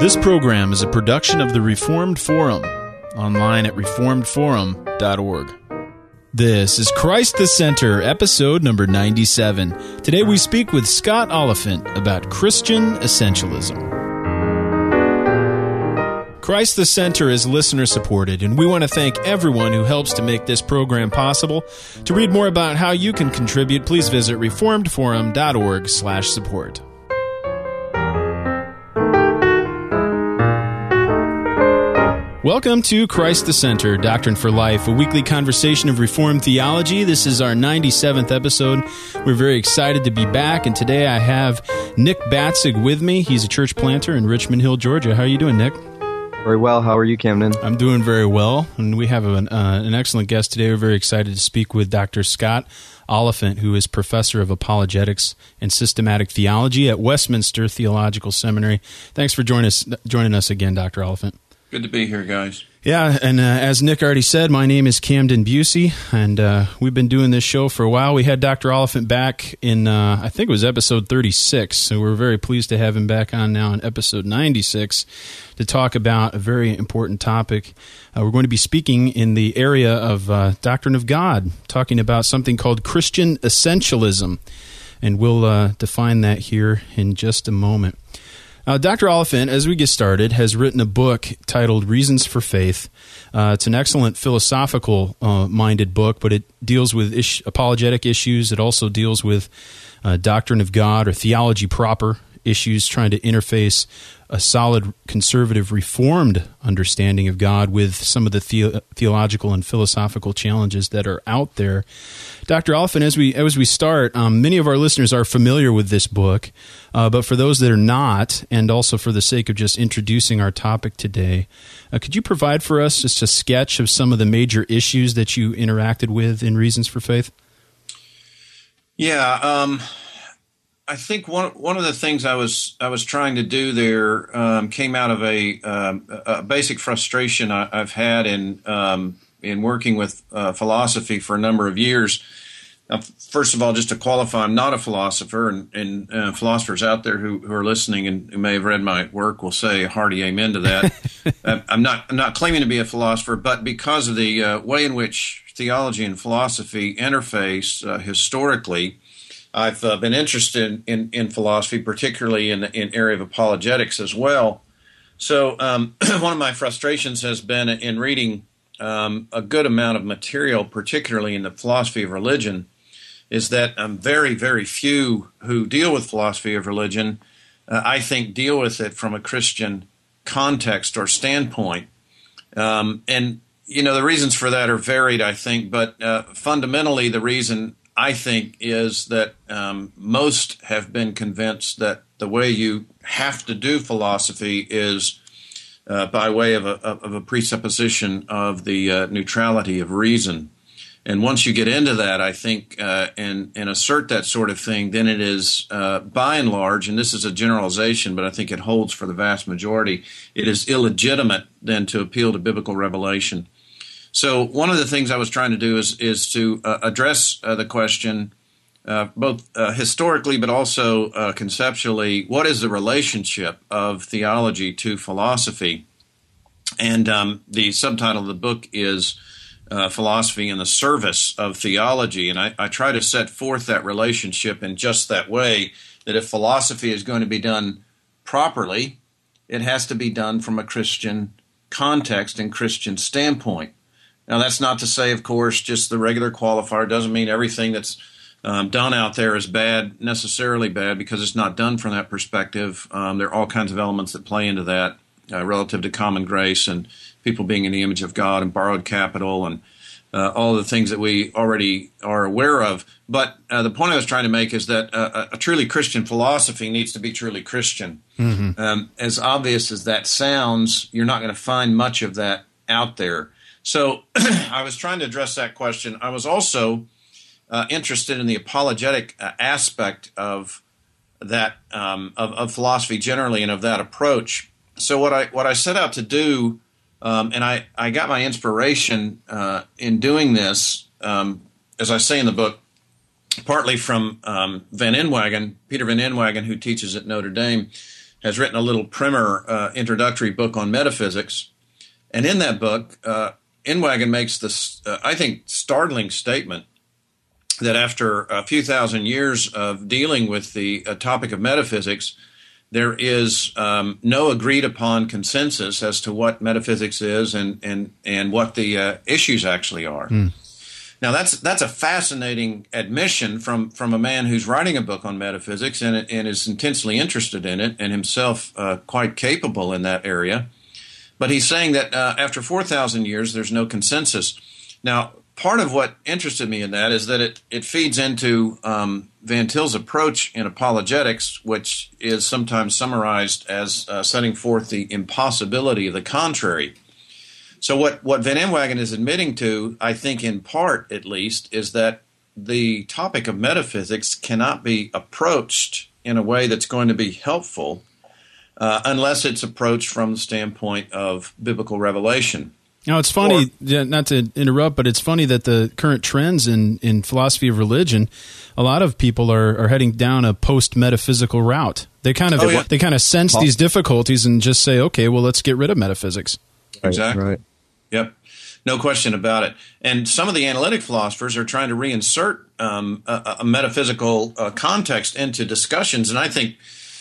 This program is a production of the Reformed Forum, online at reformedforum.org. This is Christ the Center, episode number 97. Today we speak with Scott Oliphint about Christian essentialism. Christ the Center is listener supported, and we want to thank everyone who helps to make this program possible. To read more about how you can contribute, please visit reformedforum.org/support. Welcome to Christ the Center, Doctrine for Life, a weekly conversation of Reformed theology. This is our 97th episode. We're very excited to be back, and today I have Nick Batzig with me. He's a church planter in Richmond Hill, Georgia. How are you doing, Nick? Very well. How are you, Camden? I'm doing very well, and we have an, uh, an excellent guest today. We're very excited to speak with Dr. Scott Oliphint, who is professor of apologetics and systematic theology at Westminster Theological Seminary. Thanks for joining us, joining us again, Dr. Oliphint. Good to be here, guys. Yeah, and uh, as Nick already said, my name is Camden Bucey, and uh, we've been doing this show for a while. We had Dr. Oliphint back in, uh, I think it was episode 36, so we're very pleased to have him back on now in episode 96 to talk about a very important topic. Uh, we're going to be speaking in the area of uh, doctrine of God, talking about something called Christian essentialism, and we'll uh, define that here in just a moment. Uh, Dr. Oliphint, as we get started, has written a book titled Reasons for Faith. Uh, it's an excellent philosophical uh, minded book, but it deals with ish- apologetic issues. It also deals with uh, doctrine of God or theology proper issues, trying to interface a solid conservative reformed understanding of God with some of the, the- theological and philosophical challenges that are out there. Dr. Oliphint, as we as we start, um, many of our listeners are familiar with this book, uh, but for those that are not, and also for the sake of just introducing our topic today, uh, could you provide for us just a sketch of some of the major issues that you interacted with in Reasons for Faith? Yeah, um, I think one one of the things I was I was trying to do there um, came out of a, um, a basic frustration I, have had in um, in working with uh, philosophy for a number of years. Now, first of all, just to qualify, I'm not a philosopher, and, and uh, philosophers out there who, who, are listening and who may have read my work will say a hearty amen to that. I'm not I'm not claiming to be a philosopher, but because of the uh, way in which theology and philosophy interface uh, historically, I've uh, been interested in, in philosophy, particularly in the in area of apologetics as well. So um, one of my frustrations has been in reading um, a good amount of material, particularly in the philosophy of religion is that um, very, very few who deal with philosophy of religion, uh, I think, deal with it from a Christian context or standpoint. Um, and, you know, the reasons for that are varied, I think, but uh, fundamentally, the reason I think is that um, most have been convinced that the way you have to do philosophy is uh, by way of a, of a presupposition of the uh, neutrality of reason. And once you get into that, I think, uh, and, and assert that sort of thing, then it is, uh, by and large, and this is a generalization, but I think it holds for the vast majority, it is illegitimate then to appeal to biblical revelation. So one of the things I was trying to do is, is to uh, address uh, the question, uh, both uh, historically but also conceptually, what is the relationship of theology to philosophy? And um, the subtitle of the book is uh, philosophy in the service of theology. And I, I, try to set forth that relationship in just that way that if philosophy is going to be done properly, it has to be done from a Christian context and Christian standpoint. Now, that's not to say, of course, just the regular qualifier doesn't mean everything that's um, done out there is bad, necessarily bad, because it's not done from that perspective. Um, there are all kinds of elements that play into that uh, relative to common grace and people being in the image of God and borrowed capital and uh, all the things that we already are aware of. But uh, the point I was trying to make is that uh, a truly Christian philosophy needs to be truly Christian. Mm-hmm. Um, as obvious as that sounds, you're not going to find much of that out there. So I was trying to address that question. I was also uh, interested in the apologetic uh, aspect of that um, of, of philosophy generally and of that approach. So what I what I set out to do um, and I, I got my inspiration uh, in doing this, um, as I say in the book, partly from um, Van Inwagen, Peter Van Inwagen, who teaches at Notre Dame. has written a little primer uh, introductory book on metaphysics. And in that book, uh, Inwagen makes this, uh, I think, startling statement that after a few thousand years of dealing with the uh, topic of metaphysics, there is um, no agreed upon consensus as to what metaphysics is and, and, and what the uh, issues actually are. Mm. Now that's that's a fascinating admission from from a man who's writing a book on metaphysics and and is intensely interested in it and himself uh, quite capable in that area. But he's saying that uh, after four thousand years, there's no consensus. Now, part of what interested me in that is that it it feeds into um, Van Til's approach in apologetics, which is sometimes summarized as uh, setting forth the impossibility of the contrary. So what what Van Inwagen is admitting to, I think in part at least, is that the topic of metaphysics cannot be approached in a way that's going to be helpful uh, unless it's approached from the standpoint of biblical revelation. Now it's funny, or, yeah, not to interrupt, but it's funny that the current trends in, in philosophy of religion, a lot of people are, are heading down a post metaphysical route. They kind of oh, yeah. they kind of sense these difficulties and just say, okay, well, let's get rid of metaphysics. Exactly. Right. Yep. No question about it. And some of the analytic philosophers are trying to reinsert um, a, a, metaphysical uh, context into discussions, and I think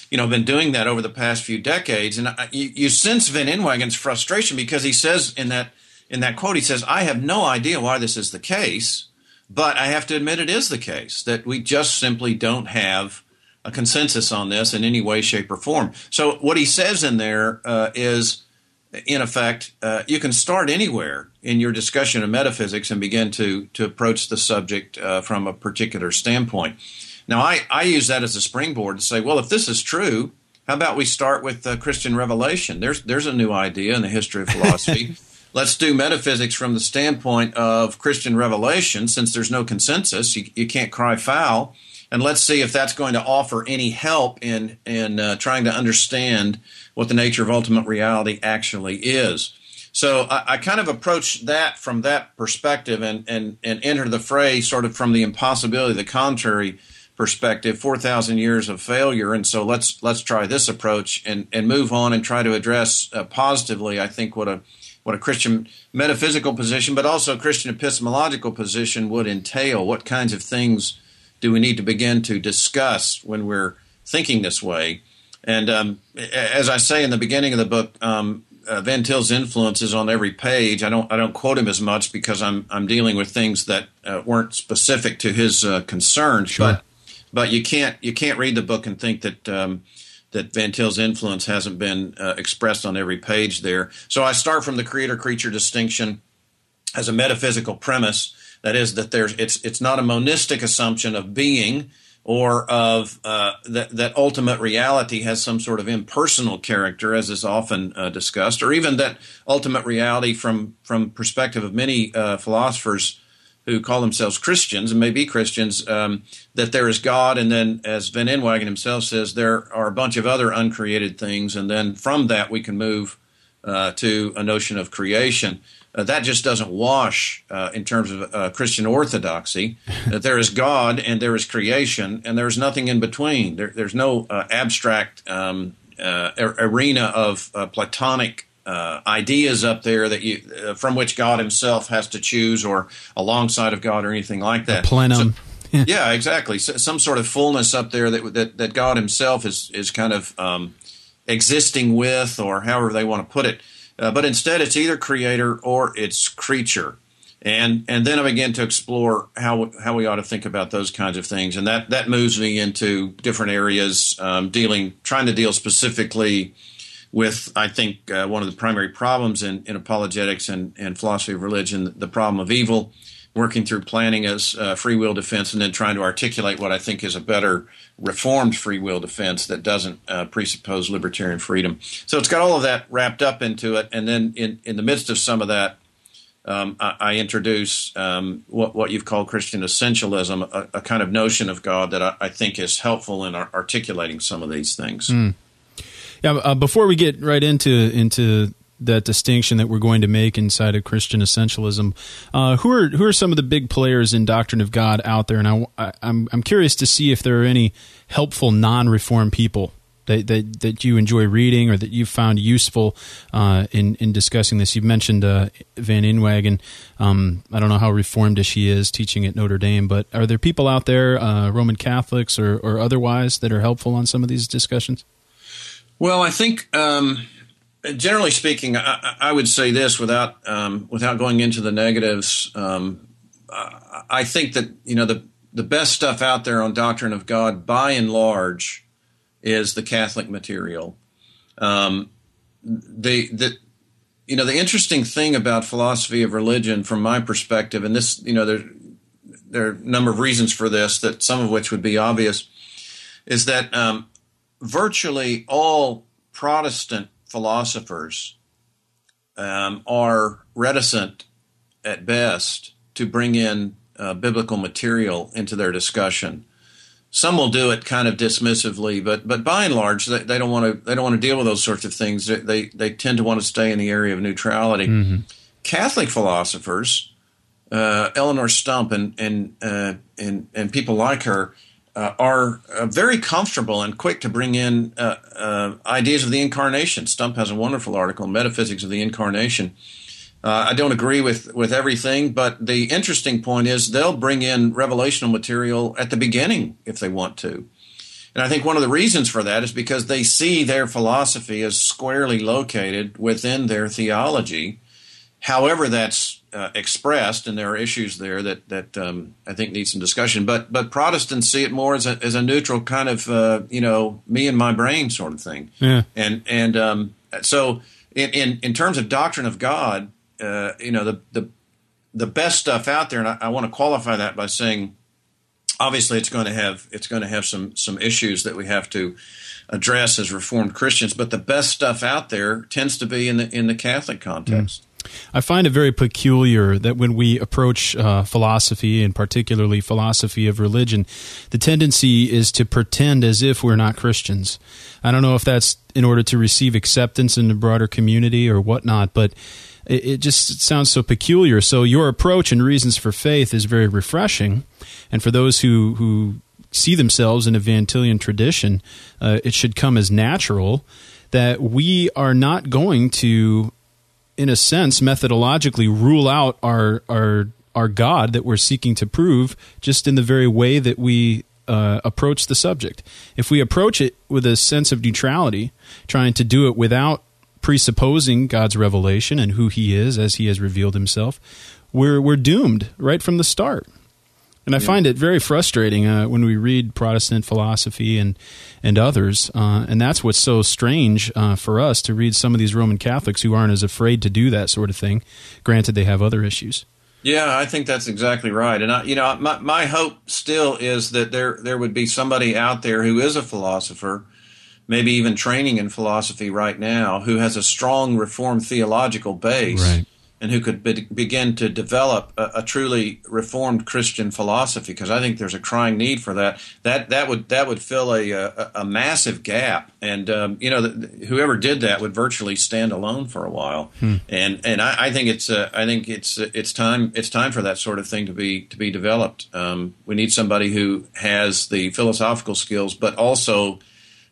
you know been doing that over the past few decades. And I, you, you sense Van Inwagen's frustration because he says in that in that quote, he says, "I have no idea why this is the case, but I have to admit it is the case that we just simply don't have." A consensus on this in any way, shape, or form. So, what he says in there uh, is in effect, uh, you can start anywhere in your discussion of metaphysics and begin to to approach the subject uh, from a particular standpoint. Now, I, I use that as a springboard to say, well, if this is true, how about we start with uh, Christian revelation? There's there's a new idea in the history of philosophy. Let's do metaphysics from the standpoint of Christian revelation, since there's no consensus. You, you can't cry foul, and let's see if that's going to offer any help in in uh, trying to understand what the nature of ultimate reality actually is. So I, I, kind of approach that from that perspective and, and, and enter the fray sort of from the impossibility, the contrary perspective, 4,000 years of failure. And so let's, let's try this approach and, and move on and try to address uh, positively, I think, what a, what a Christian metaphysical position, but also a Christian epistemological position would entail. What kinds of things do we need to begin to discuss when we're thinking this way? And um, as I say in the beginning of the book, um, uh, Van Til's influence is on every page. I don't I don't quote him as much because I'm I'm dealing with things that uh, weren't specific to his uh, concerns. Sure. But but you can't you can't read the book and think that um, that Van Til's influence hasn't been uh, expressed on every page there. So I start from the creator creature distinction as a metaphysical premise. That is that there's it's it's not a monistic assumption of being or of uh, that, that ultimate reality has some sort of impersonal character, as is often uh, discussed, or even that ultimate reality, from from perspective of many uh, philosophers who call themselves Christians and may be Christians, um, that there is God, and then, as Van Inwagen himself says, there are a bunch of other uncreated things, and then from that we can move uh, to a notion of creation uh, that just doesn't wash uh, in terms of uh, Christian orthodoxy. that there is God and there is creation, and there's nothing in between. There, there's no uh, abstract um, uh, arena of uh, ideas up there that you from which God Himself has to choose, or alongside of God, or anything like that. A plenum. So, yeah, exactly. So, some sort of fullness up there that that, that God Himself is is kind of um, existing with, or however they want to put it. Uh, but instead, it's either creator or it's creature. And and then I begin to explore how how we ought to think about those kinds of things, and that that moves me into different areas, um, dealing trying to deal specifically with I think uh, one of the primary problems in, in apologetics and, and philosophy of religion, the problem of evil, working through Plantinga's uh, free will defense, and then trying to articulate what I think is a better reformed free will defense that doesn't uh, presuppose libertarian freedom. So it's got all of that wrapped up into it, and then in, in the midst of some of that, um, I, I, introduce um, what, what you've called Christian essentialism, a, a kind of notion of God that I, I think is helpful in articulating some of these things. Mm. Yeah. Uh, before we get right into into that distinction that we're going to make inside of Christian essentialism. Uh, who are who are some of the big players in doctrine of God out there? And I, am I'm, I'm curious to see if there are any helpful non-reform people that, that, that you enjoy reading or that you found useful uh, in in discussing this? You mentioned uh, Van Inwagen. Um, I don't know how reformed she is teaching at Notre Dame, but are there people out there, uh, Roman Catholics or, or otherwise, that are helpful on some of these discussions? Well, I think. Um, generally speaking, I, I, would say this without um, without going into the negatives. Um, I think that you know the the best stuff out there on doctrine of God, by and large, is the Catholic material. Um, the the you know the interesting thing about philosophy of religion, from my perspective, and this you know there there are a number of reasons for this, that some of which would be obvious, is that um, virtually all Protestant philosophers um, are reticent at best to bring in uh, biblical material into their discussion. Some will do it kind of dismissively, but but by and large, they, they don't want to they don't want to deal with those sorts of things. They they, they tend to want to stay in the area of neutrality. Mm-hmm. Catholic philosophers, uh, Eleonore Stump and and uh, and and people like her, uh, are uh, very comfortable and quick to bring in uh, uh, ideas of the incarnation. Stump has a wonderful article, Metaphysics of the Incarnation. Uh, I don't agree with, with everything, but the interesting point is they'll bring in revelational material at the beginning if they want to. And I think one of the reasons for that is because they see their philosophy as squarely located within their theology. However, that's uh, expressed, and there are issues there that that um, I think need some discussion. But but Protestants see it more as a as a neutral kind of uh, you know me and my brain sort of thing. Yeah. And and um, so in, in, in terms of doctrine of God, uh, you know the the the best stuff out there, and I, I want to qualify that by saying, obviously it's going to have it's going to have some some issues that we have to address as Reformed Christians. But the best stuff out there tends to be in the in the Catholic context. Mm. I find it very peculiar that when we approach uh, philosophy, and particularly philosophy of religion, the tendency is to pretend as if we're not Christians. I don't know if that's in order to receive acceptance in the broader community or whatnot, but it, it just sounds so peculiar. So your approach and reasons for faith is very refreshing, and for those who who see themselves in a Van Tillian tradition, uh, it should come as natural that we are not going to in a sense, methodologically rule out our our our God that we're seeking to prove, just in the very way that we uh, approach the subject. If we approach it with a sense of neutrality, trying to do it without presupposing God's revelation and who He is as He has revealed Himself, we're we're doomed right from the start. And I yeah. find it very frustrating uh, when we read Protestant philosophy and and others, uh, and that's what's so strange uh, for us to read some of these Roman Catholics who aren't as afraid to do that sort of thing. Granted, they have other issues. Yeah, I think that's exactly right. And I, you know, my my hope still is that there there would be somebody out there who is a philosopher, maybe even training in philosophy right now, who has a strong Reformed theological base. Right and who could be, begin to develop a, a, truly reformed Christian philosophy, because I think there's a crying need for that. That that would that would fill a a, a massive gap, and um, you know the, whoever did that would virtually stand alone for a while. Hmm. And and I, I, think it's uh, I think it's it's time it's time for that sort of thing to be to be developed. Um, we need somebody who has the philosophical skills, but also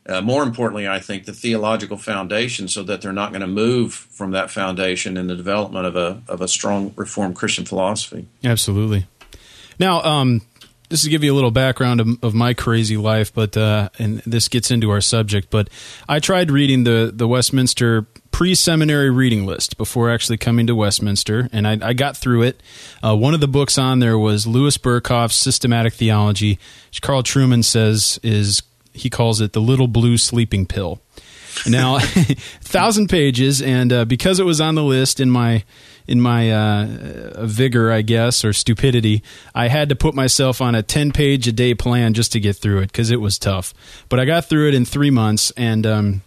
uh, more importantly, I think the theological foundation, so that they're not going to move from that foundation in the development of a of a strong Reformed Christian philosophy. Absolutely. Now, um, this is to give you a little background of, of my crazy life, but uh, and this gets into our subject. But I tried reading the the Westminster pre-seminary reading list before actually coming to Westminster, and I, I got through it. Uh, one of the books on there was Louis Berkhof's Systematic Theology, which Carl Trueman says is he calls it the little blue sleeping pill. Now, thousand pages, and uh, because it was on the list in my in my uh, vigor, I guess, or stupidity, I had to put myself on a ten page a day plan just to get through it because it was tough. But I got through it in three months, and um,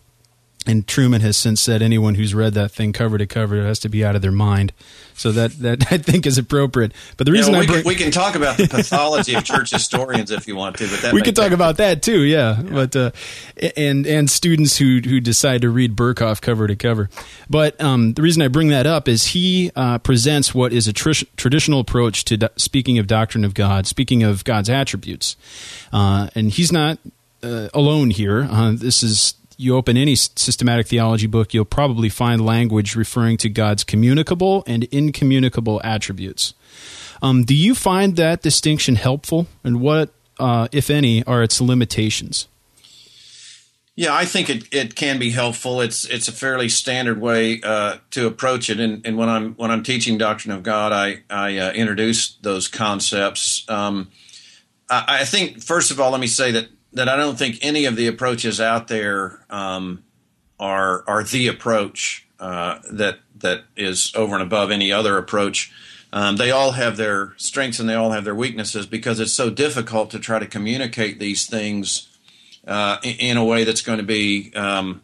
and Trueman has since said anyone who's read that thing cover to cover has to be out of their mind. So that that I think is appropriate. But the reason yeah, well, we, bring, can, we can talk about the pathology of church historians if you want to. But we can talk about that too. Yeah, yeah. but uh, and and students who who decide to read Berkhof cover to cover. But um, the reason I bring that up is he uh, presents what is a tr- traditional approach to do- speaking of doctrine of God, speaking of God's attributes, uh, and he's not uh, alone here. Uh, this is you open any systematic theology book, you'll probably find language referring to God's communicable and incommunicable attributes. Um, do you find that distinction helpful, and what, uh, if any, are its limitations? Yeah, I think it, it can be helpful. It's it's a fairly standard way uh, to approach it, and, and when I'm when I'm teaching doctrine of God, I I uh, introduce those concepts. Um, I, I, think first of all, let me say that that I don't think any of the approaches out there um, are are the approach uh, that that is over and above any other approach. Um, they all have their strengths and they all have their weaknesses because it's so difficult to try to communicate these things uh, in a way that's going to be um,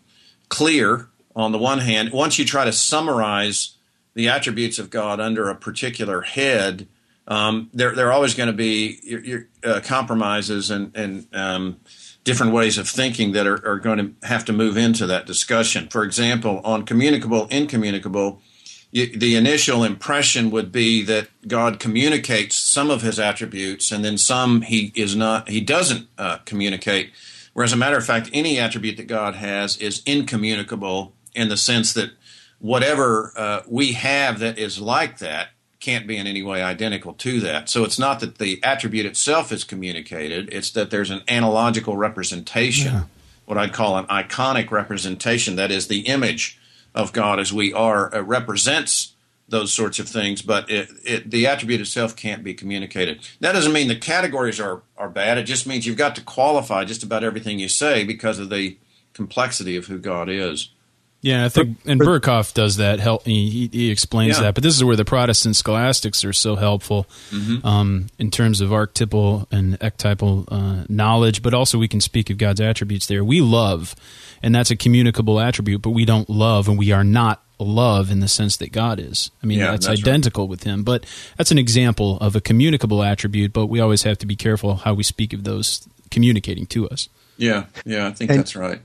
clear on the one hand. Once you try to summarize the attributes of God under a particular head, um, there, there are always going to be your, your, uh, compromises and, and um, different ways of thinking that are, are, going to have to move into that discussion. For example, on communicable, incommunicable, you, the initial impression would be that God communicates some of His attributes, and then some He is not. He doesn't uh, communicate. Whereas, a matter of fact, any attribute that God has is incommunicable in the sense that whatever uh, we have that is like that can't be in any way identical to that. So it's not that the attribute itself is communicated, it's that there's an analogical representation, yeah. what I'd call an iconic representation, that is, the image of God as we are uh, represents those sorts of things, but it, it, the attribute itself can't be communicated. That doesn't mean the categories are, are bad. It just means you've got to qualify just about everything you say because of the complexity of who God is. Yeah, I think, and Berkhof does that. Help he, he explains yeah. that, but this is where the Protestant scholastics are so helpful mm-hmm. um, in terms of archetypal and ectypal uh, knowledge. But also, we can speak of God's attributes there. We love, and that's a communicable attribute, but we don't love, and we are not love in the sense that God is. I mean, yeah, that's, that's, identical right. with Him, but that's an example of a communicable attribute. But we always have to be careful how we speak of those communicating to us. Yeah, yeah, I think and, that's right.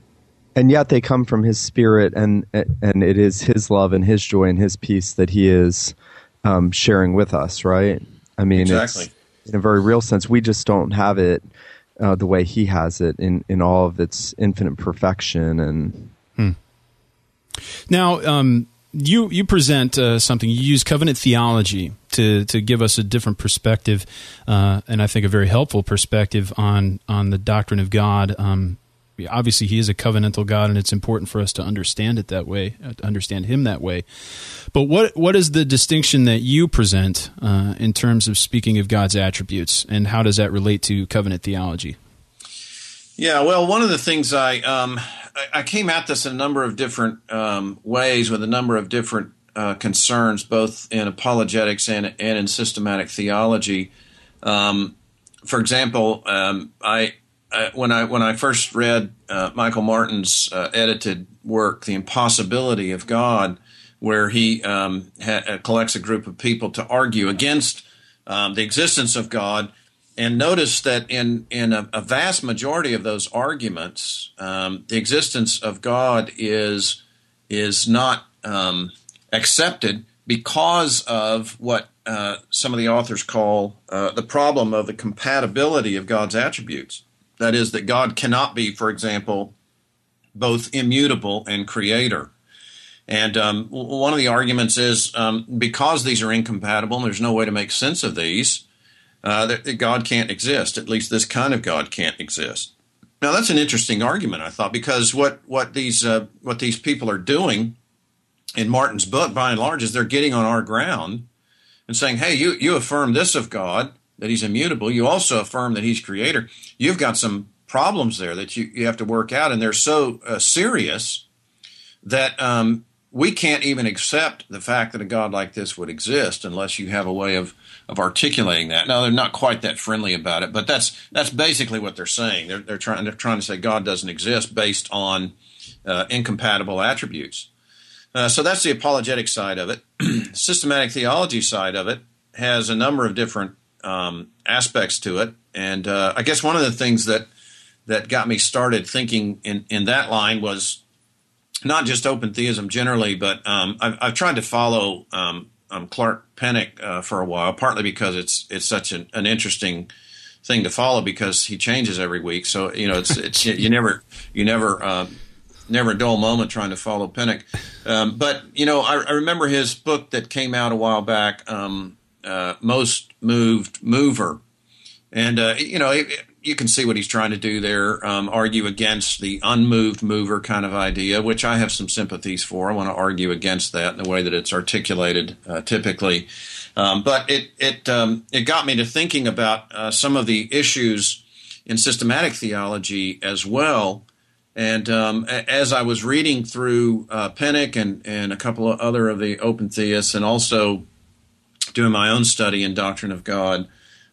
And yet they come from His Spirit, and and it is His love and His joy and His peace that He is um, sharing with us. Right? I mean, exactly. in a very real sense, we just don't have it uh, the way He has it in in all of its infinite perfection and. Hmm now, um, you you present uh, something. You use covenant theology to to give us a different perspective, uh, and I think a very helpful perspective on on the doctrine of God. Um, obviously, He is a covenantal God, and it's important for us to understand it that way, uh, to understand Him that way. But what what is the distinction that you present uh, in terms of speaking of God's attributes, and how does that relate to covenant theology? Yeah, well, one of the things I um, I came at this in a number of different um, ways with a number of different uh, concerns, both in apologetics and, and in systematic theology. Um, for example, um, I, When I when I first read uh, Michael Martin's uh, edited work, "The Impossibility of God," where he um, ha- uh, collects a group of people to argue against um, the existence of God and notice that in in a, a vast majority of those arguments, um, the existence of God is is not um, accepted because of what uh, some of the authors call uh, the problem of the compatibility of God's attributes. That is, that God cannot be, for example, both immutable and creator. And um, one of the arguments is um, because these are incompatible, and there's no way to make sense of these uh, that, God can't exist. At least this kind of God can't exist. Now that's an interesting argument, I thought, because what what these uh, what these people are doing in Martin's book, by and large, is they're getting on our ground and saying, "Hey, you you affirm this of God that He's immutable. You also affirm that He's Creator. You've got some problems there that you you have to work out, and they're so uh, serious that um, we can't even accept the fact that a God like this would exist unless you have a way of of articulating that. Now they're not quite that friendly about it, but that's that's basically what they're saying. They're they're trying they're trying to say God doesn't exist based on uh, incompatible attributes. Uh, so that's the apologetic side of it. Systematic theology side of it has a number of different um, aspects to it, and uh, I guess one of the things that that got me started thinking in in that line was not just open theism generally, but um, I've, I've, tried to follow um, um, Clark Pinnock uh, for a while, partly because it's it's such an, an, interesting thing to follow because he changes every week. So you know, it's it's you never you never um, never a dull moment trying to follow Pinnock. Um, but you know, I, I, remember his book that came out a while back, um, uh, "Most Moved Mover," and uh, you know, it, you can see what he's trying to do there. Um, argue against the unmoved mover kind of idea, which I have some sympathies for. I want to argue against that in the way that it's articulated uh, typically. Um, but it it um, it got me to thinking about uh, some of the issues in systematic theology as well. And um, as I was reading through uh, Pinnock and, and a couple of other of the open theists, and also doing my own study in Doctrine of God,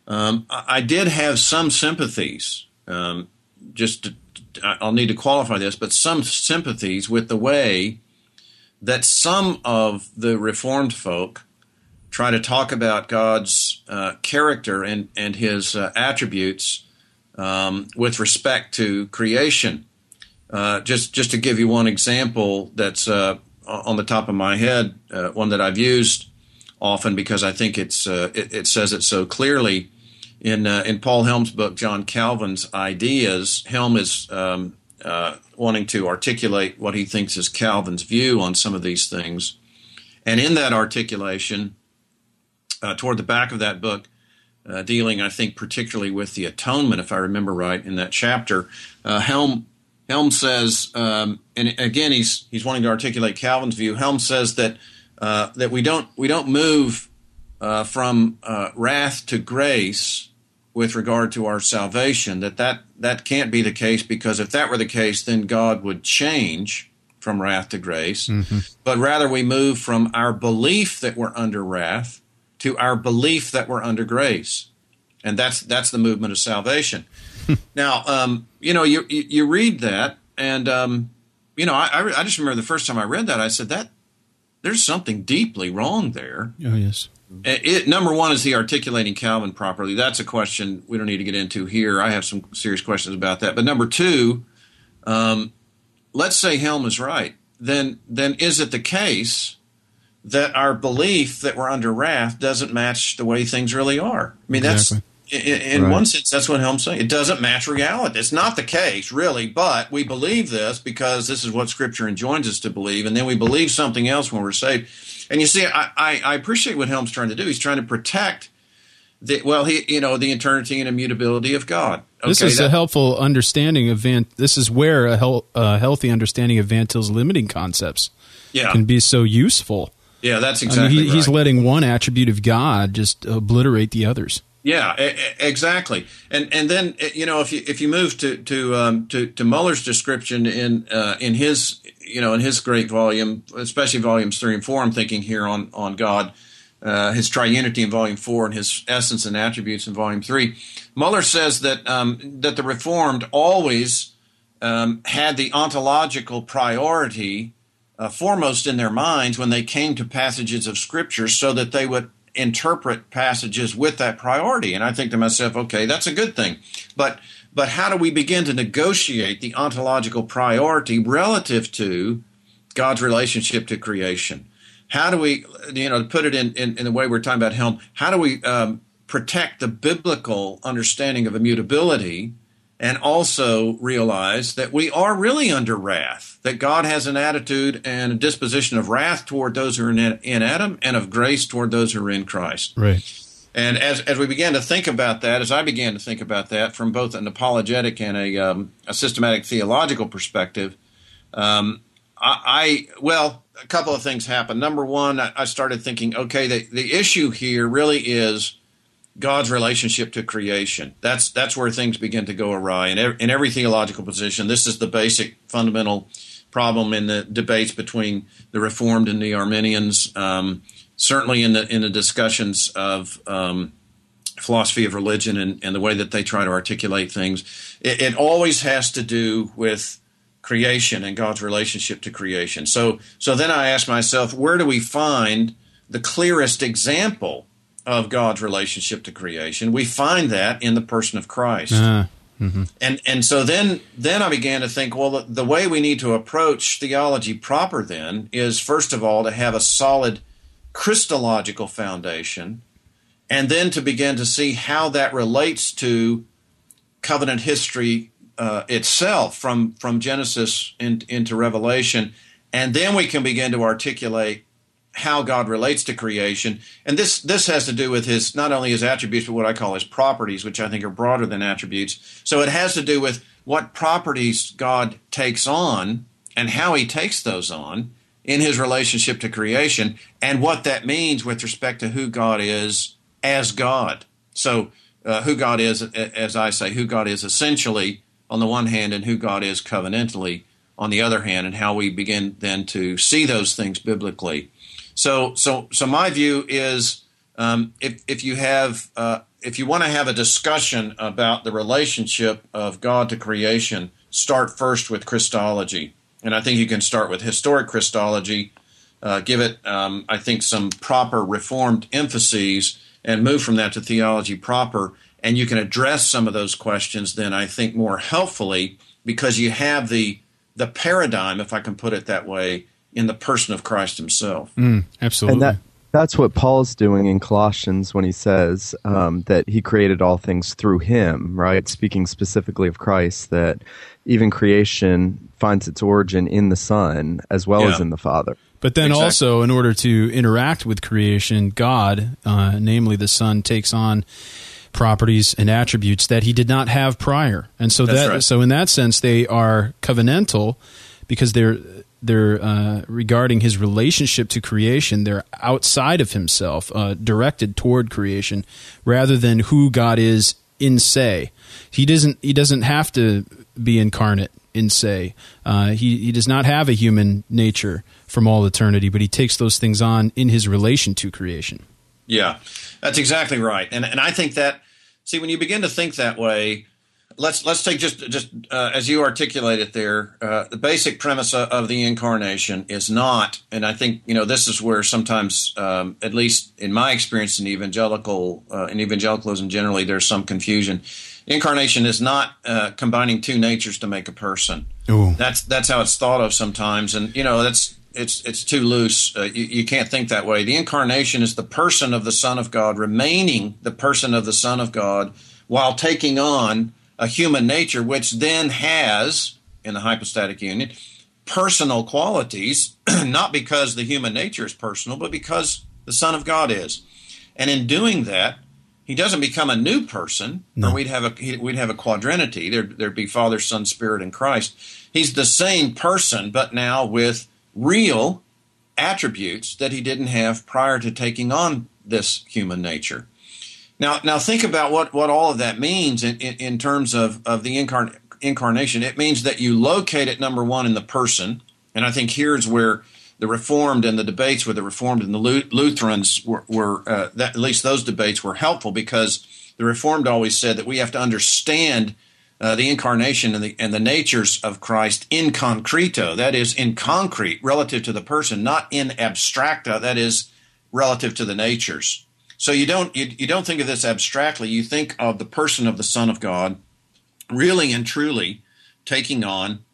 um, I did have some sympathies. Um, just to, I'll need to qualify this, but some sympathies with the way that some of the Reformed folk try to talk about God's uh, character and and His uh, attributes um, with respect to creation. Uh, just just to give you one example that's uh, on the top of my head, uh, one that I've used often because I think it's uh, it, it, says it so clearly in uh, in Paul Helm's book, John Calvin's ideas. Helm is um, uh, wanting to articulate what he thinks is Calvin's view on some of these things, and in that articulation, toward the back of that book, uh, dealing, I think, particularly with the atonement, if I remember right, in that chapter. Uh, Helm Helm says, um, and again, he's he's wanting to articulate Calvin's view. Helm says that uh, that we don't we don't move uh, from uh, wrath to grace with regard to our salvation. That that that can't be the case because if that were the case, then God would change from wrath to grace. Mm-hmm. But rather, we move from our belief that we're under wrath to our belief that we're under grace, and that's that's the movement of salvation. now, um, you know, you you read that, and um, you know, I, I just remember the first time I read that, I said that there's something deeply wrong there. Oh yes. It, it, number one is he articulating Calvin properly. That's a question we don't need to get into here. I have some serious questions about that. But number two, um, let's say Helm is right. Then, then is it the case that our belief that we're under wrath doesn't match the way things really are. I mean, exactly. In, in right. one sense, that's what Helm's saying. It doesn't match reality. It's not the case, really, but we believe this because this is what Scripture enjoins us to believe, and then we believe something else when we're saved. And you see, I, I, I appreciate what Helm's trying to do. He's trying to protect the well, he you know the eternity and immutability of God. Okay, this is that, a helpful understanding of Van. This is where a, hel, a healthy understanding of Van Til's limiting concepts yeah. can be so useful. Yeah, that's exactly. I mean, he, right. He's letting one attribute of God just obliterate the others. Yeah, exactly. And and then you know if you if you move to to um, to, to Muller's description in uh, in his you know in his great volume, especially volumes three and four, I'm thinking here on on God, uh, his triunity in volume four and his essence and attributes in volume three. Mohler says that um, that the Reformed always um, had the ontological priority uh, foremost in their minds when they came to passages of Scripture so that they would interpret passages with that priority. And I think to myself, okay, that's a good thing. But but how do we begin to negotiate the ontological priority relative to God's relationship to creation? How do we, you know, to put it in, in, in the way we're talking about Helm, how do we um, protect the biblical understanding of immutability and also realize that we are really under wrath, that God has an attitude and a disposition of wrath toward those who are in, in Adam and of grace toward those who are in Christ. Right. And as, as we began to think about that, as I began to think about that from both an apologetic and a, um, a systematic theological perspective, um, I, I, well, a couple of things happened. Number one, I, I started thinking, okay, the, the issue here really is God's relationship to creation. That's that's where things begin to go awry in in every theological position. This is the basic fundamental problem in the debates between the Reformed and the Arminians. Um, certainly in the in the discussions of um, philosophy of religion and, and, the way that they try to articulate things, it, it always has to do with creation and God's relationship to creation. So so then I ask myself, where do we find the clearest example of God's relationship to creation. We find that in the person of Christ. Uh, mm-hmm. And and so then then I began to think, well, the, the, way we need to approach theology proper then is first of all to have a solid Christological foundation, and then to begin to see how that relates to covenant history uh, itself from from Genesis in, into Revelation, and then we can begin to articulate how God relates to creation. And this this has to do with his not only his attributes, but what I call his properties, which I think are broader than attributes. So it has to do with what properties God takes on and how he takes those on in his relationship to creation and what that means with respect to who God is as God. So uh, who God is, as I say, who God is essentially on the one hand, and who God is covenantally on the other hand, and how we begin then to see those things biblically. So, so, so my view is um, if if you have uh, if you want to have a discussion about the relationship of God to creation, start first with Christology, and I think you can start with historic Christology, uh, give it um, I think some proper Reformed emphases, and move from that to theology proper, and you can address some of those questions then I think more helpfully because you have the the paradigm, if I can put it that way, in the person of Christ Himself. Mm, absolutely. And that, that's what Paul's doing in Colossians when he says um, that he created all things through him, right? Speaking specifically of Christ, that even creation finds its origin in the Son as well yeah. as in the Father. But then exactly. also, in order to interact with creation, God, uh, namely the Son, takes on properties and attributes that he did not have prior. And so That's that right. so in that sense they are covenantal because they're they're uh, regarding his relationship to creation. They're outside of himself, uh, directed toward creation, rather than who God is in say. He doesn't. He doesn't have to be incarnate in say. Uh, he he does not have a human nature from all eternity, but he takes those things on in his relation to creation. Yeah, that's exactly right, and and I think that see when you begin to think that way let's let's take just just uh, as you articulate it there. Uh, the basic premise of the incarnation is not, and I think you know this is where sometimes, um, at least in my experience in evangelical uh, in evangelicalism generally, there's some confusion. Incarnation is not uh, combining two natures to make a person. Ooh. That's that's how it's thought of sometimes, and you know that's it's it's too loose. Uh, you, you, can't think that way. The incarnation is the person of the Son of God remaining the person of the Son of God while taking on a human nature, which then has, in the hypostatic union, personal qualities, not because the human nature is personal, but because the Son of God is. And in doing that, he doesn't become a new person, no. or we'd have a we'd have a quadrinity. There'd, there'd be Father, Son, Spirit, and Christ. He's the same person, but now with real attributes that he didn't have prior to taking on this human nature. Now, now think about what, what all of that means in, in, in terms of, of the incarn- incarnation. It means that you locate it, number one, in the person. And I think here's where the Reformed and the debates with the Reformed and the Lutherans were, were uh, that, at least those debates were helpful because the Reformed always said that we have to understand uh, the incarnation and the, and the natures of Christ in concreto, that is, in concrete, relative to the person, not in abstracta, that is, relative to the natures. So you don't you, you don't think of this abstractly. You think of the person of the Son of God, really and truly taking on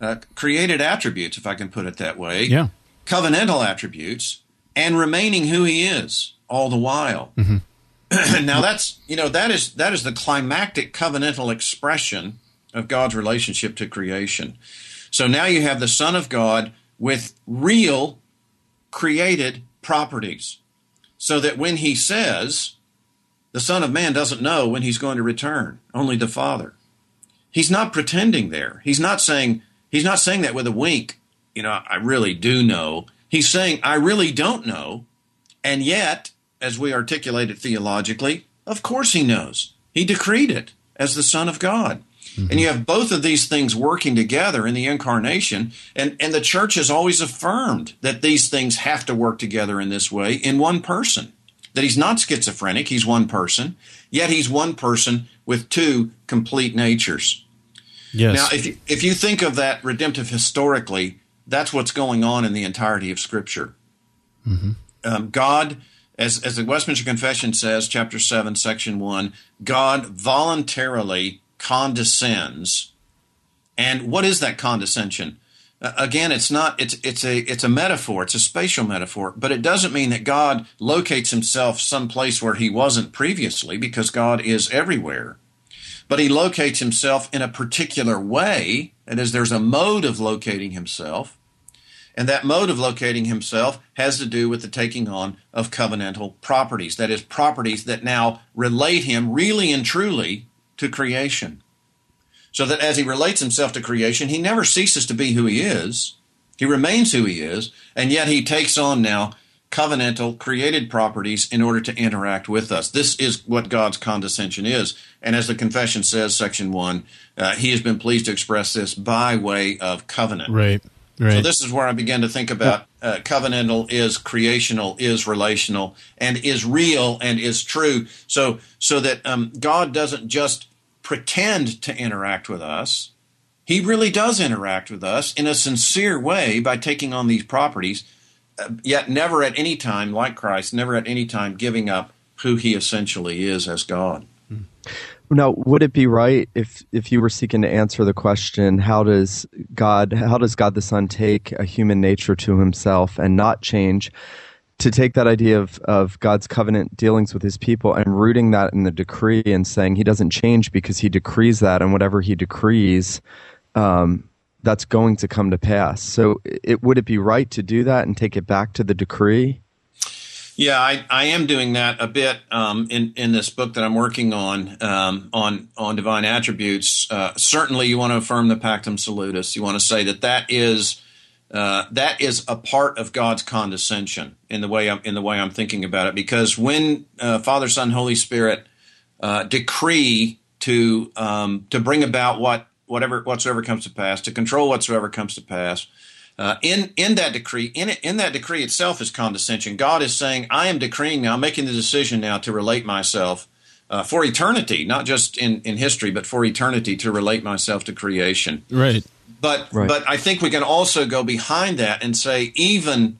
uh, created attributes, if I can put it that way. Yeah. Covenantal attributes and remaining who He is all the while. Mm-hmm. now that's you know that is that is the climactic covenantal expression of God's relationship to creation. So now you have the Son of God with real created properties so that when he says, the Son of Man doesn't know when he's going to return, only the Father. He's not pretending there. He's not saying he's not saying that with a wink, you know, I really do know. He's saying I really don't know. And yet, as we articulate it theologically, of course he knows. He decreed it as the Son of God. Mm-hmm. And you have both of these things working together in the incarnation. And, and the church has always affirmed that these things have to work together in this way in one person. That he's not schizophrenic, he's one person, yet he's one person with two complete natures. Yes. Now, if you, if you think of that redemptive historically, that's what's going on in the entirety of Scripture. Mm-hmm. Um, God, as, as the Westminster Confession says, chapter 7, section 1, God voluntarily condescends. And what is that condescension? Uh, again, it's not it's it's a it's a metaphor, it's a spatial metaphor, but it doesn't mean that God locates himself someplace where he wasn't previously because God is everywhere. but he locates himself in a particular way. That is, there's a mode of locating himself. And that mode of locating himself has to do with the taking on of covenantal properties. That is, properties that now relate him really and truly to creation. So that as he relates himself to creation, he never ceases to be who he is. He remains who he is, and yet he takes on now covenantal created properties in order to interact with us. This is what God's condescension is. And as the confession says, section one, uh, he has been pleased to express this by way of covenant. Right. Right. So this is where I began to think about uh, covenantal is creational, is relational, and is real and is true. So so that um, God doesn't just pretend to interact with us. He really does interact with us in a sincere way by taking on these properties, uh, yet never at any time, like Christ, never at any time giving up who he essentially is as God. Now, would it be right if if you were seeking to answer the question, how does God how does God the Son take a human nature to himself and not change? To take that idea of, of God's covenant dealings with his people and rooting that in the decree and saying he doesn't change because he decrees that and whatever he decrees, um, that's going to come to pass. So it would it be right to do that and take it back to the decree? Yeah, I, I am doing that a bit um, in in this book that I'm working on um, on on divine attributes. Uh, certainly, you want to affirm the Pactum Salutis. You want to say that that is uh, that is a part of God's condescension in the way I'm in the way I'm thinking about it. Because when uh, Father, Son, Holy Spirit uh, decree to um, to bring about what whatever whatsoever comes to pass, to control whatsoever comes to pass uh, in in that decree, in it, in that decree itself is condescension. God is saying, "I am decreeing now, making the decision now to relate myself uh, for eternity, not just in in history, but for eternity to relate myself to creation." Right. But right. but I think we can also go behind that and say, even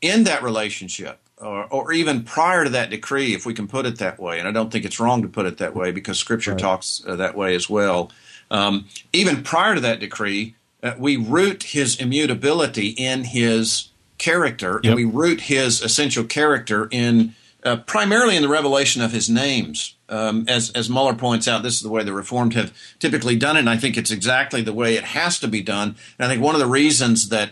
in that relationship, or, or even prior to that decree, if we can put it that way, and I don't think it's wrong to put it that way because Scripture right. talks uh, that way as well. Um, even prior to that decree, uh, we root his immutability in his character, yep. and we root his essential character in uh, primarily in the revelation of his names. Um, as as Muller points out, this is the way the Reformed have typically done it, and I think it's exactly the way it has to be done. And I think one of the reasons that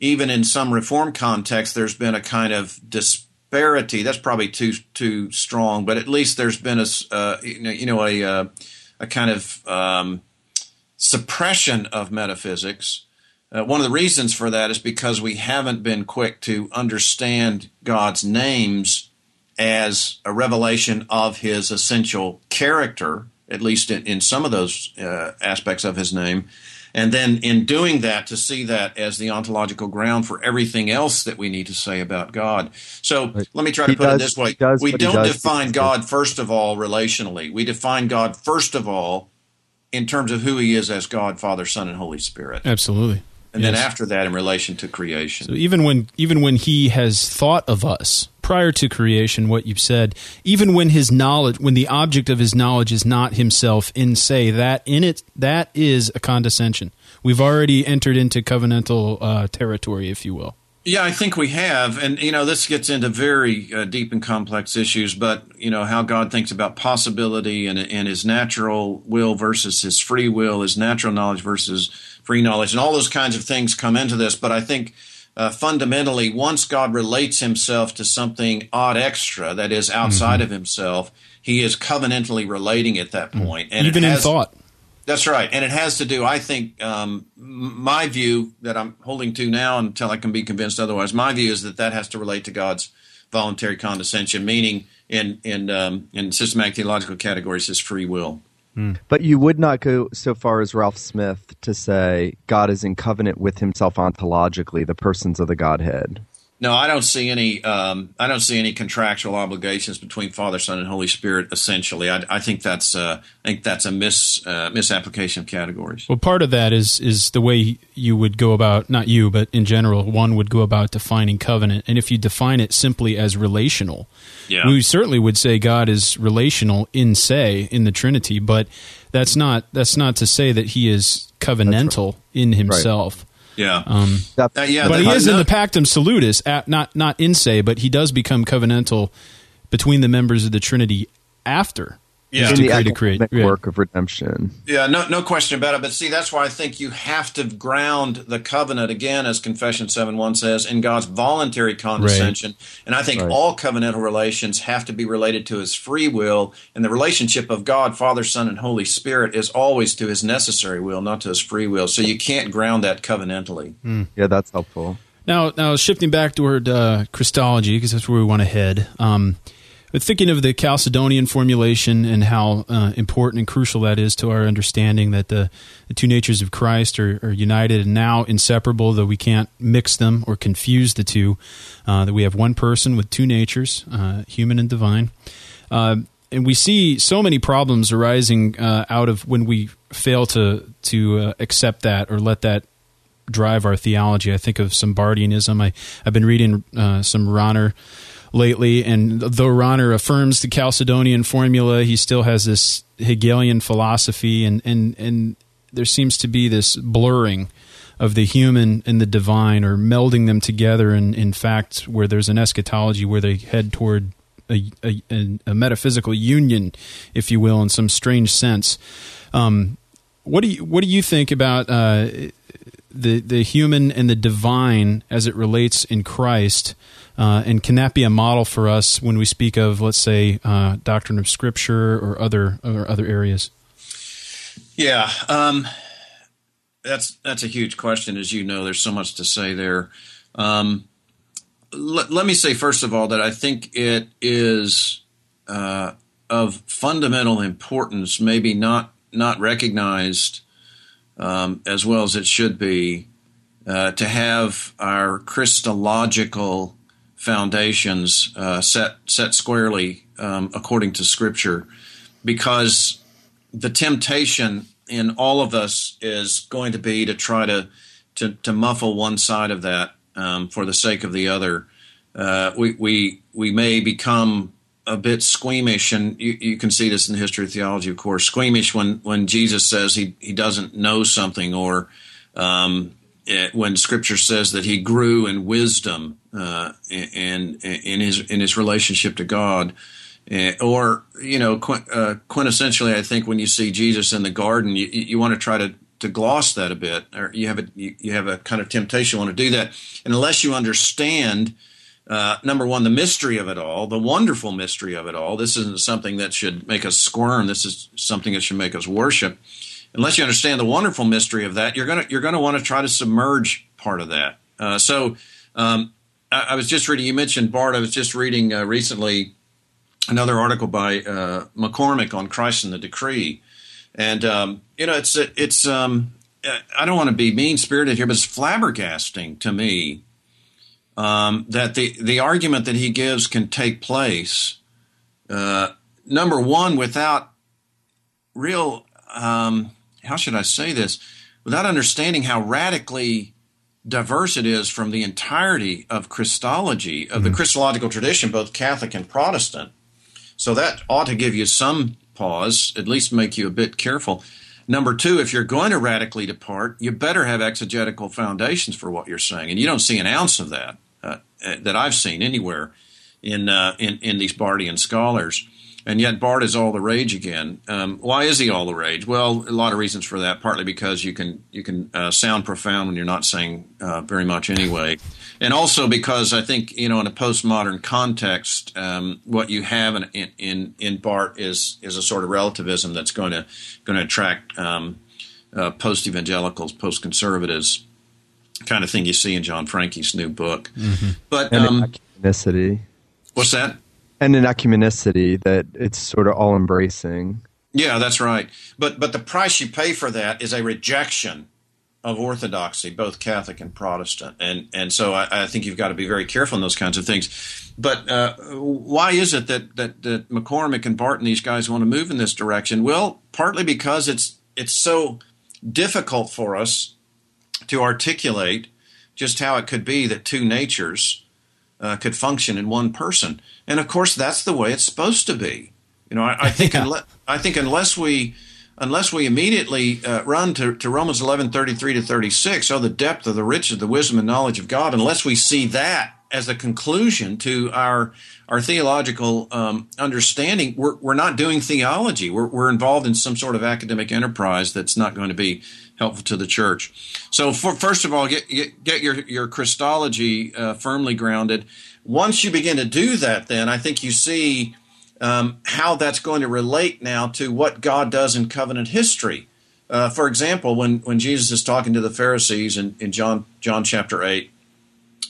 even in some Reformed contexts, there's been a kind of disparity. That's probably too too strong, but at least there's been a uh, you know a uh, a kind of um, suppression of metaphysics. Uh, one of the reasons for that is because we haven't been quick to understand God's names as a revelation of his essential character, at least in, in some of those uh, aspects of his name. And then in doing that, to see that as the ontological ground for everything else that we need to say about God. So right. let me try to he put does, it this way. we don't define God, first of all, relationally. We define God, first of all, in terms of who he is as God, Father, Son, and Holy Spirit. Absolutely. And yes. then after that, in relation to creation. So even when even when he has thought of us prior to creation, what you've said, even when his knowledge, when the object of his knowledge is not himself in say that in it that is a condescension. We've already entered into covenantal uh, territory, if you will. Yeah, I think we have, and you know, this gets into very uh, deep and complex issues. But you know, how God thinks about possibility and, and His natural will versus His free will, His natural knowledge versus free knowledge, and all those kinds of things come into this. But I think uh, fundamentally, once God relates Himself to something ad extra, that is outside mm-hmm. of Himself, He is covenantally relating at that point, and even in thought. That's right, and it has to do. I think um, my view that I'm holding to now until I can be convinced otherwise. My view is that that has to relate to God's voluntary condescension, meaning in in um, in systematic theological categories, His free will. Mm. But you would not go so far as Ralph Smith to say God is in covenant with Himself ontologically, the persons of the Godhead. No, I don't see any. Um, I don't see any contractual obligations between Father, Son, and Holy Spirit. Essentially, I, I think that's. Uh, I think that's a mis uh, misapplication of categories. Well, part of that is is the way you would go about. Not you, but in general, one would go about defining covenant. And if you define it simply as relational, yeah. we certainly would say God is relational in se in the Trinity. But that's not that's not to say that He is covenantal right. in Himself. Right. Yeah. Um, uh, yeah. But he is in the Pactum Salutis, at, not not in se, but he does become covenantal between the members of the Trinity after yeah. in the create, create. work of redemption. Yeah, no, no question about it. But see, that's why I think you have to ground the covenant again, as Confession seven one says, in God's voluntary condescension. Right. And I think right. all covenantal relations have to be related to His free will, and the relationship of God, Father, Son, and Holy Spirit is always to His necessary will, not to His free will. So you can't ground that covenantally. Mm. Yeah, that's helpful. Now, now shifting back toward uh, Christology, because that's where we want to head. Um, but thinking of the Chalcedonian formulation and how uh, important and crucial that is to our understanding that the, the two natures of Christ are, are, united and now inseparable, though we can't mix them or confuse the two, uh, that we have one person with two natures, uh, human and divine. Uh, and we see so many problems arising uh, out of when we fail to to uh, accept that or let that drive our theology. I think of some Barthianism. I, I've been reading some Rahner lately. And though Rahner affirms the Chalcedonian formula, he still has this Hegelian philosophy, and, and, and there seems to be this blurring of the human and the divine, or melding them together. And in fact, where there's an eschatology where they head toward a, a, a metaphysical union, if you will, in some strange sense. Um, what do you what do you think about uh, the the human and the divine as it relates in Christ? Uh, and can that be a model for us when we speak of, let's say, uh, doctrine of Scripture or other or other areas? Yeah, um, that's that's a huge question. As you know, there's so much to say there. Um, let, let me say first of all that I think it is uh, of fundamental importance, maybe not not recognized um, as well as it should be, uh, to have our Christological foundations uh, set set squarely um, according to Scripture, because the temptation in all of us is going to be to try to to, to muffle one side of that um, for the sake of the other. Uh, we we we may become a bit squeamish, and you, you, can see this in the history of theology, of course. Squeamish when when Jesus says he he doesn't know something, or um, it, when Scripture says that he grew in wisdom uh, in in his in his relationship to God, uh, or you know, uh, quintessentially, I think when you see Jesus in the garden, you, you want to try to to gloss that a bit, or you have a you, you have a kind of temptation to want to do that, and unless you understand. Uh, number one, the mystery of it all, the wonderful mystery of it all. This isn't something that should make us squirm. This is something that should make us worship unless you understand the wonderful mystery of that, you're gonna you're gonna want to try to submerge part of that. Uh, so um, I, I, was just reading. You mentioned Barth. I was just reading uh, recently another article by uh, McCormack on Christ and the Decree, and um, you know it's it's um, I don't want to be mean spirited here, but it's flabbergasting to me um, that the the argument that he gives can take place. Uh, number one, without real um, how should I say this without understanding how radically diverse it is from the entirety of Christology, of mm-hmm. the Christological tradition, both Catholic and Protestant. So that ought to give you some pause, at least make you a bit careful. Number two, if you're going to radically depart, you better have exegetical foundations for what you're saying, and you don't see an ounce of that uh, that I've seen anywhere in uh, in, in these Barthian scholars and yet Barth is all the rage again. Um, why is he all the rage? Well, a lot of reasons for that. Partly because you can you can uh, sound profound when you're not saying uh, very much anyway, and also because I think you know in a postmodern context, um, what you have in, in in Barth is is a sort of relativism that's going to going to attract um, uh, post evangelicals, post conservatives, kind of thing you see in John Franke's new book. Mm-hmm. But um, What's that? and an ecumenicity that it's sort of all embracing. Yeah, that's right. But but the price you pay for that is a rejection of orthodoxy, both Catholic and Protestant, and and so I, I think you've got to be very careful in those kinds of things. But uh, why is it that, that that McCormack and Barton these guys want to move in this direction? Well, partly because it's it's so difficult for us to articulate just how it could be that two natures uh, could function in one person. And of course, that's the way it's supposed to be. You know, I, I think yeah. unless, I think unless we unless we immediately uh, run to, to Romans eleven thirty three to thirty six, oh the depth of the riches, of the wisdom and knowledge of God. Unless we see that as a conclusion to our our theological um, understanding, we're, we're not doing theology. We're, we're involved in some sort of academic enterprise that's not going to be helpful to the church. So, for, first of all, get, get, get your, your Christology uh, firmly grounded. Once you begin to do that, then I think you see um, how that's going to relate now to what God does in covenant history. Uh, for example, when, when Jesus is talking to the Pharisees in, in John, John chapter 8,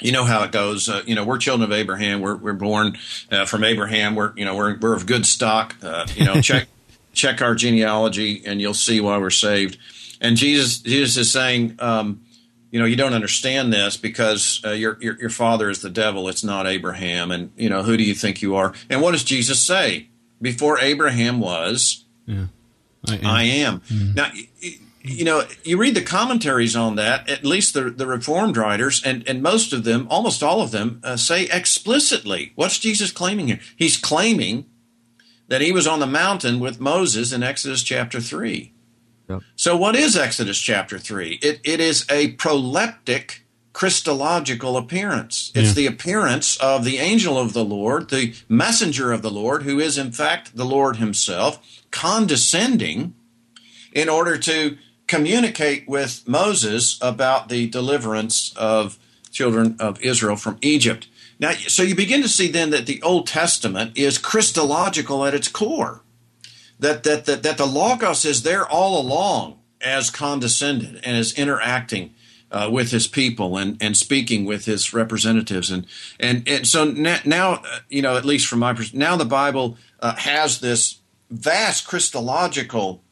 you know how it goes. Uh, you know, we're children of Abraham. We're we're born uh, from Abraham. We're you know we're we're of good stock. Uh, you know, check check our genealogy, and you'll see why we're saved. And Jesus Jesus is saying, um, you know, you don't understand this because uh, your, your your father is the devil. It's not Abraham. And you know, who do you think you are? And what does Jesus say? Before Abraham was, yeah. I am. I am. Mm-hmm. Now you know, you read the commentaries on that, at least the, the Reformed writers, and, and most of them, almost all of them, uh, say explicitly what's Jesus claiming here? He's claiming that he was on the mountain with Moses in Exodus chapter 3. Yep. So, what is Exodus chapter 3? It, it is a proleptic Christological appearance. It's yeah. the appearance of the angel of the Lord, the messenger of the Lord, who is in fact the Lord himself, condescending in order to communicate with Moses about the deliverance of children of Israel from Egypt. Now, so you begin to see then that the Old Testament is Christological at its core. That, that, that, that the Logos is there all along as condescended and as interacting uh, with his people and, and speaking with his representatives. And, and, and so now, uh, you know, at least from my perspective, now the Bible uh, has this vast Christological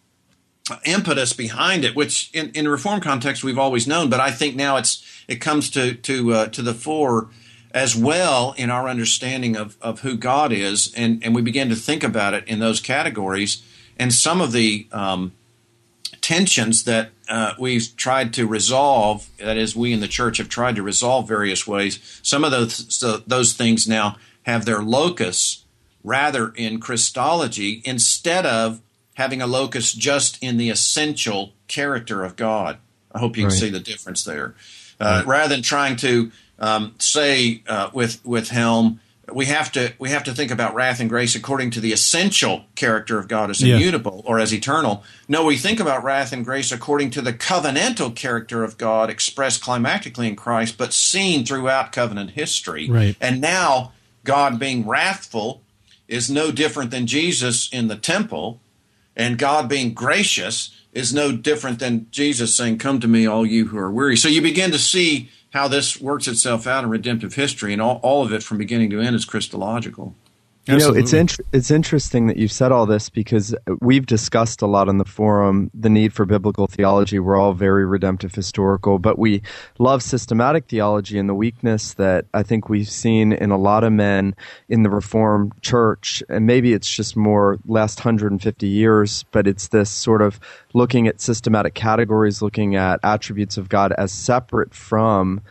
impetus behind it, which in, in reform context we've always known, but I think now it's it comes to to uh, to the fore as well in our understanding of, of who God is, and, and we begin to think about it in those categories. And some of the um, tensions that uh, we've tried to resolve, that is, we in the church have tried to resolve various ways, some of those, so those things now have their locus rather in Christology instead of having a locus just in the essential character of God. I hope you can right. see the difference there. Uh, right. Rather than trying to um, say uh, with with Helm, we have to we have to think about wrath and grace according to the essential character of God as immutable yeah. or as eternal. No, we think about wrath and grace according to the covenantal character of God expressed climactically in Christ, but seen throughout covenant history. Right. And now God being wrathful is no different than Jesus in the temple and God being gracious is no different than Jesus saying, Come to me, all you who are weary. So you begin to see how this works itself out in redemptive history, and all, all of it from beginning to end is Christological. You know, it's it's interesting that you've said all this because we've discussed a lot on the forum the need for biblical theology. We're all very redemptive historical, but we love systematic theology and the weakness that I think we've seen in a lot of men in the Reformed Church. And maybe it's just more last 150 years, but it's this sort of looking at systematic categories, looking at attributes of God as separate from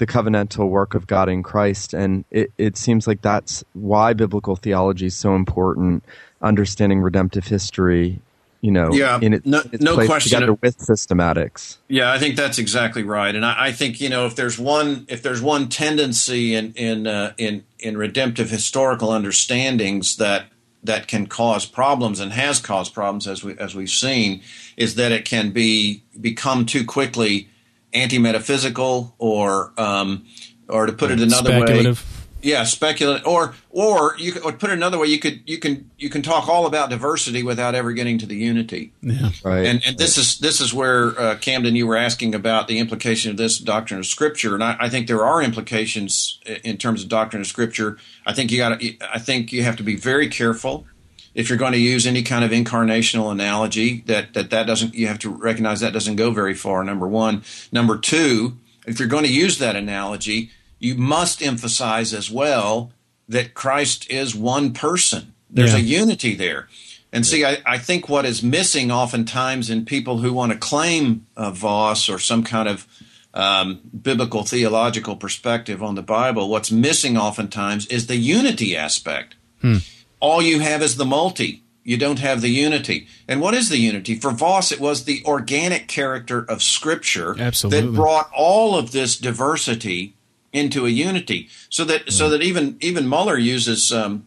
the covenantal work of God in Christ. And it, it seems like that's why biblical theology is so important, understanding redemptive history, you know, yeah, in, it, no, its no question together with systematics. Yeah, I think that's exactly right. And I, I think, you know, if there's one if there's one tendency in in uh, in in redemptive historical understandings that that can cause problems and has caused problems as we as we've seen is that it can be become too quickly anti-metaphysical or um, or to put it another way yeah speculative or or you could put it another way you could you can you can talk all about diversity without ever getting to the unity. Yeah. Right. And and this is this is where uh, camden you were asking about the implication of this doctrine of scripture and I, I think there are implications in terms of doctrine of scripture. I think you got i think you have to be very careful if you're going to use any kind of incarnational analogy, that, that that doesn't you have to recognize that doesn't go very far. Number one, number two, if you're going to use that analogy, you must emphasize as well that Christ is one person. There's yeah. a unity there. And see, I, I, think what is missing oftentimes in people who want to claim a Vos or some kind of um, biblical theological perspective on the Bible, what's missing oftentimes is the unity aspect. Hmm all you have is the multi. You don't have the unity. And what is the unity? For Vos, it was the organic character of Scripture Absolutely. that brought all of this diversity into a unity. So that mm. so that even even Muller uses um,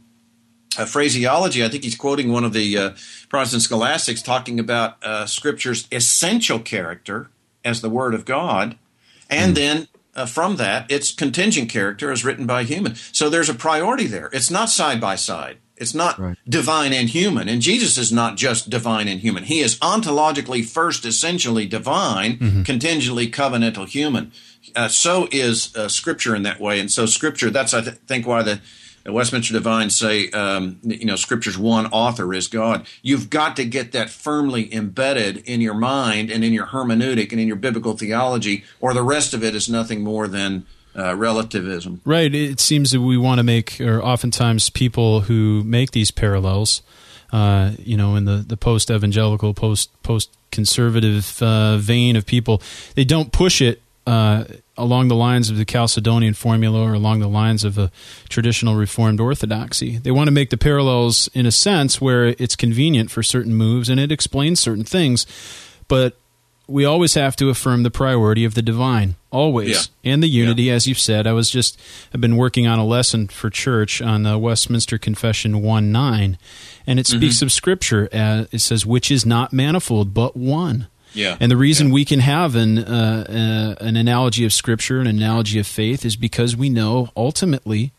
a phraseology. I think he's quoting one of the uh, Protestant scholastics talking about uh, Scripture's essential character as the Word of God, and mm. then uh, from that, its contingent character is written by human. So there's a priority there. It's not side by side. It's not right. divine and human. And Jesus is not just divine and human. He is ontologically first essentially divine, mm-hmm. contingently covenantal human. Uh, so is uh, Scripture in that way. And so Scripture, that's I th- think why the Westminster Divines say, um, you know, Scripture's one author is God. You've got to get that firmly embedded in your mind and in your hermeneutic and in your biblical theology, or the rest of it is nothing more than uh, relativism. Right. It seems that we want to make, or oftentimes people who make these parallels, uh, you know, in the, the post evangelical, post post conservative uh, vein of people, they don't push it uh, along the lines of the Chalcedonian formula or along the lines of a traditional Reformed orthodoxy. They want to make the parallels in a sense where it's convenient for certain moves and it explains certain things, but we always have to affirm the priority of the divine, always, yeah. and the unity, yeah. as you've said. I was just, I've been working on a lesson for church on the Westminster Confession 1 9, and it speaks mm-hmm. of Scripture. As, it says, which is not manifold, but one. Yeah. And the reason yeah. we can have an uh, uh, an analogy of Scripture, an analogy of faith, is because we know ultimately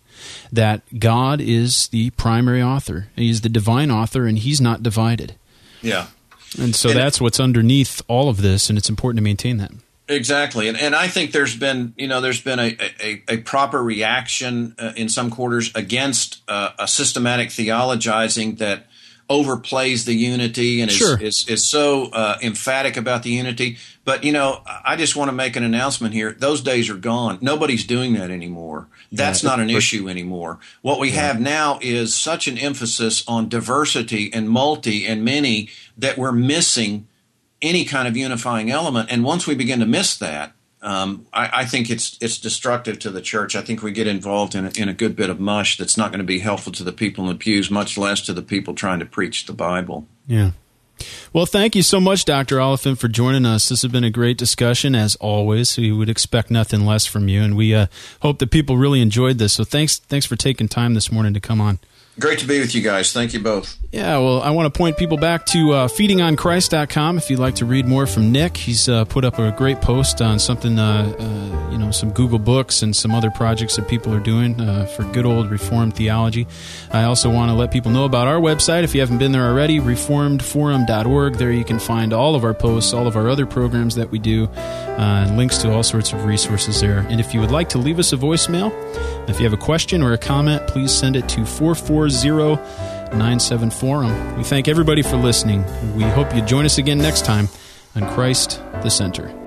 that God is the primary author. He's the divine author, and He's not divided. Yeah. And so and that's what's underneath all of this, and it's important to maintain that. Exactly, and and I think there's been you know there's been a a, a proper reaction uh, in some quarters against uh, a systematic theologizing that overplays the unity and is sure. is, is so uh, emphatic about the unity. But you know, I just want to make an announcement here. Those days are gone. Nobody's doing that anymore. That's yeah, not an issue anymore. What we yeah. have now is such an emphasis on diversity and multi and many that we're missing any kind of unifying element. And once we begin to miss that, um, I, I, think it's it's destructive to the church. I think we get involved in a, in a good bit of mush that's not going to be helpful to the people in the pews, much less to the people trying to preach the Bible. Yeah. Well, thank you so much, Dr. Oliphint, for joining us. This has been a great discussion, as always. We would expect nothing less from you, and we uh, hope that people really enjoyed this. So, thanks, thanks for taking time this morning to come on. Great to be with you guys. Thank you both. Yeah, well, I want to point people back to uh, feedingonchrist.com if you'd like to read more from Nick. He's uh, put up a great post on something, uh, uh you know, some Google Books and some other projects that people are doing uh, for good old Reformed theology. I also want to let people know about our website if you haven't been there already, reformedforum.org. There you can find all of our posts, all of our other programs that we do, uh, and links to all sorts of resources there. And if you would like to leave us a voicemail, if you have a question or a comment, please send it to 440 97 Forum. We thank everybody for listening. We hope you join us again next time on Christ the Center.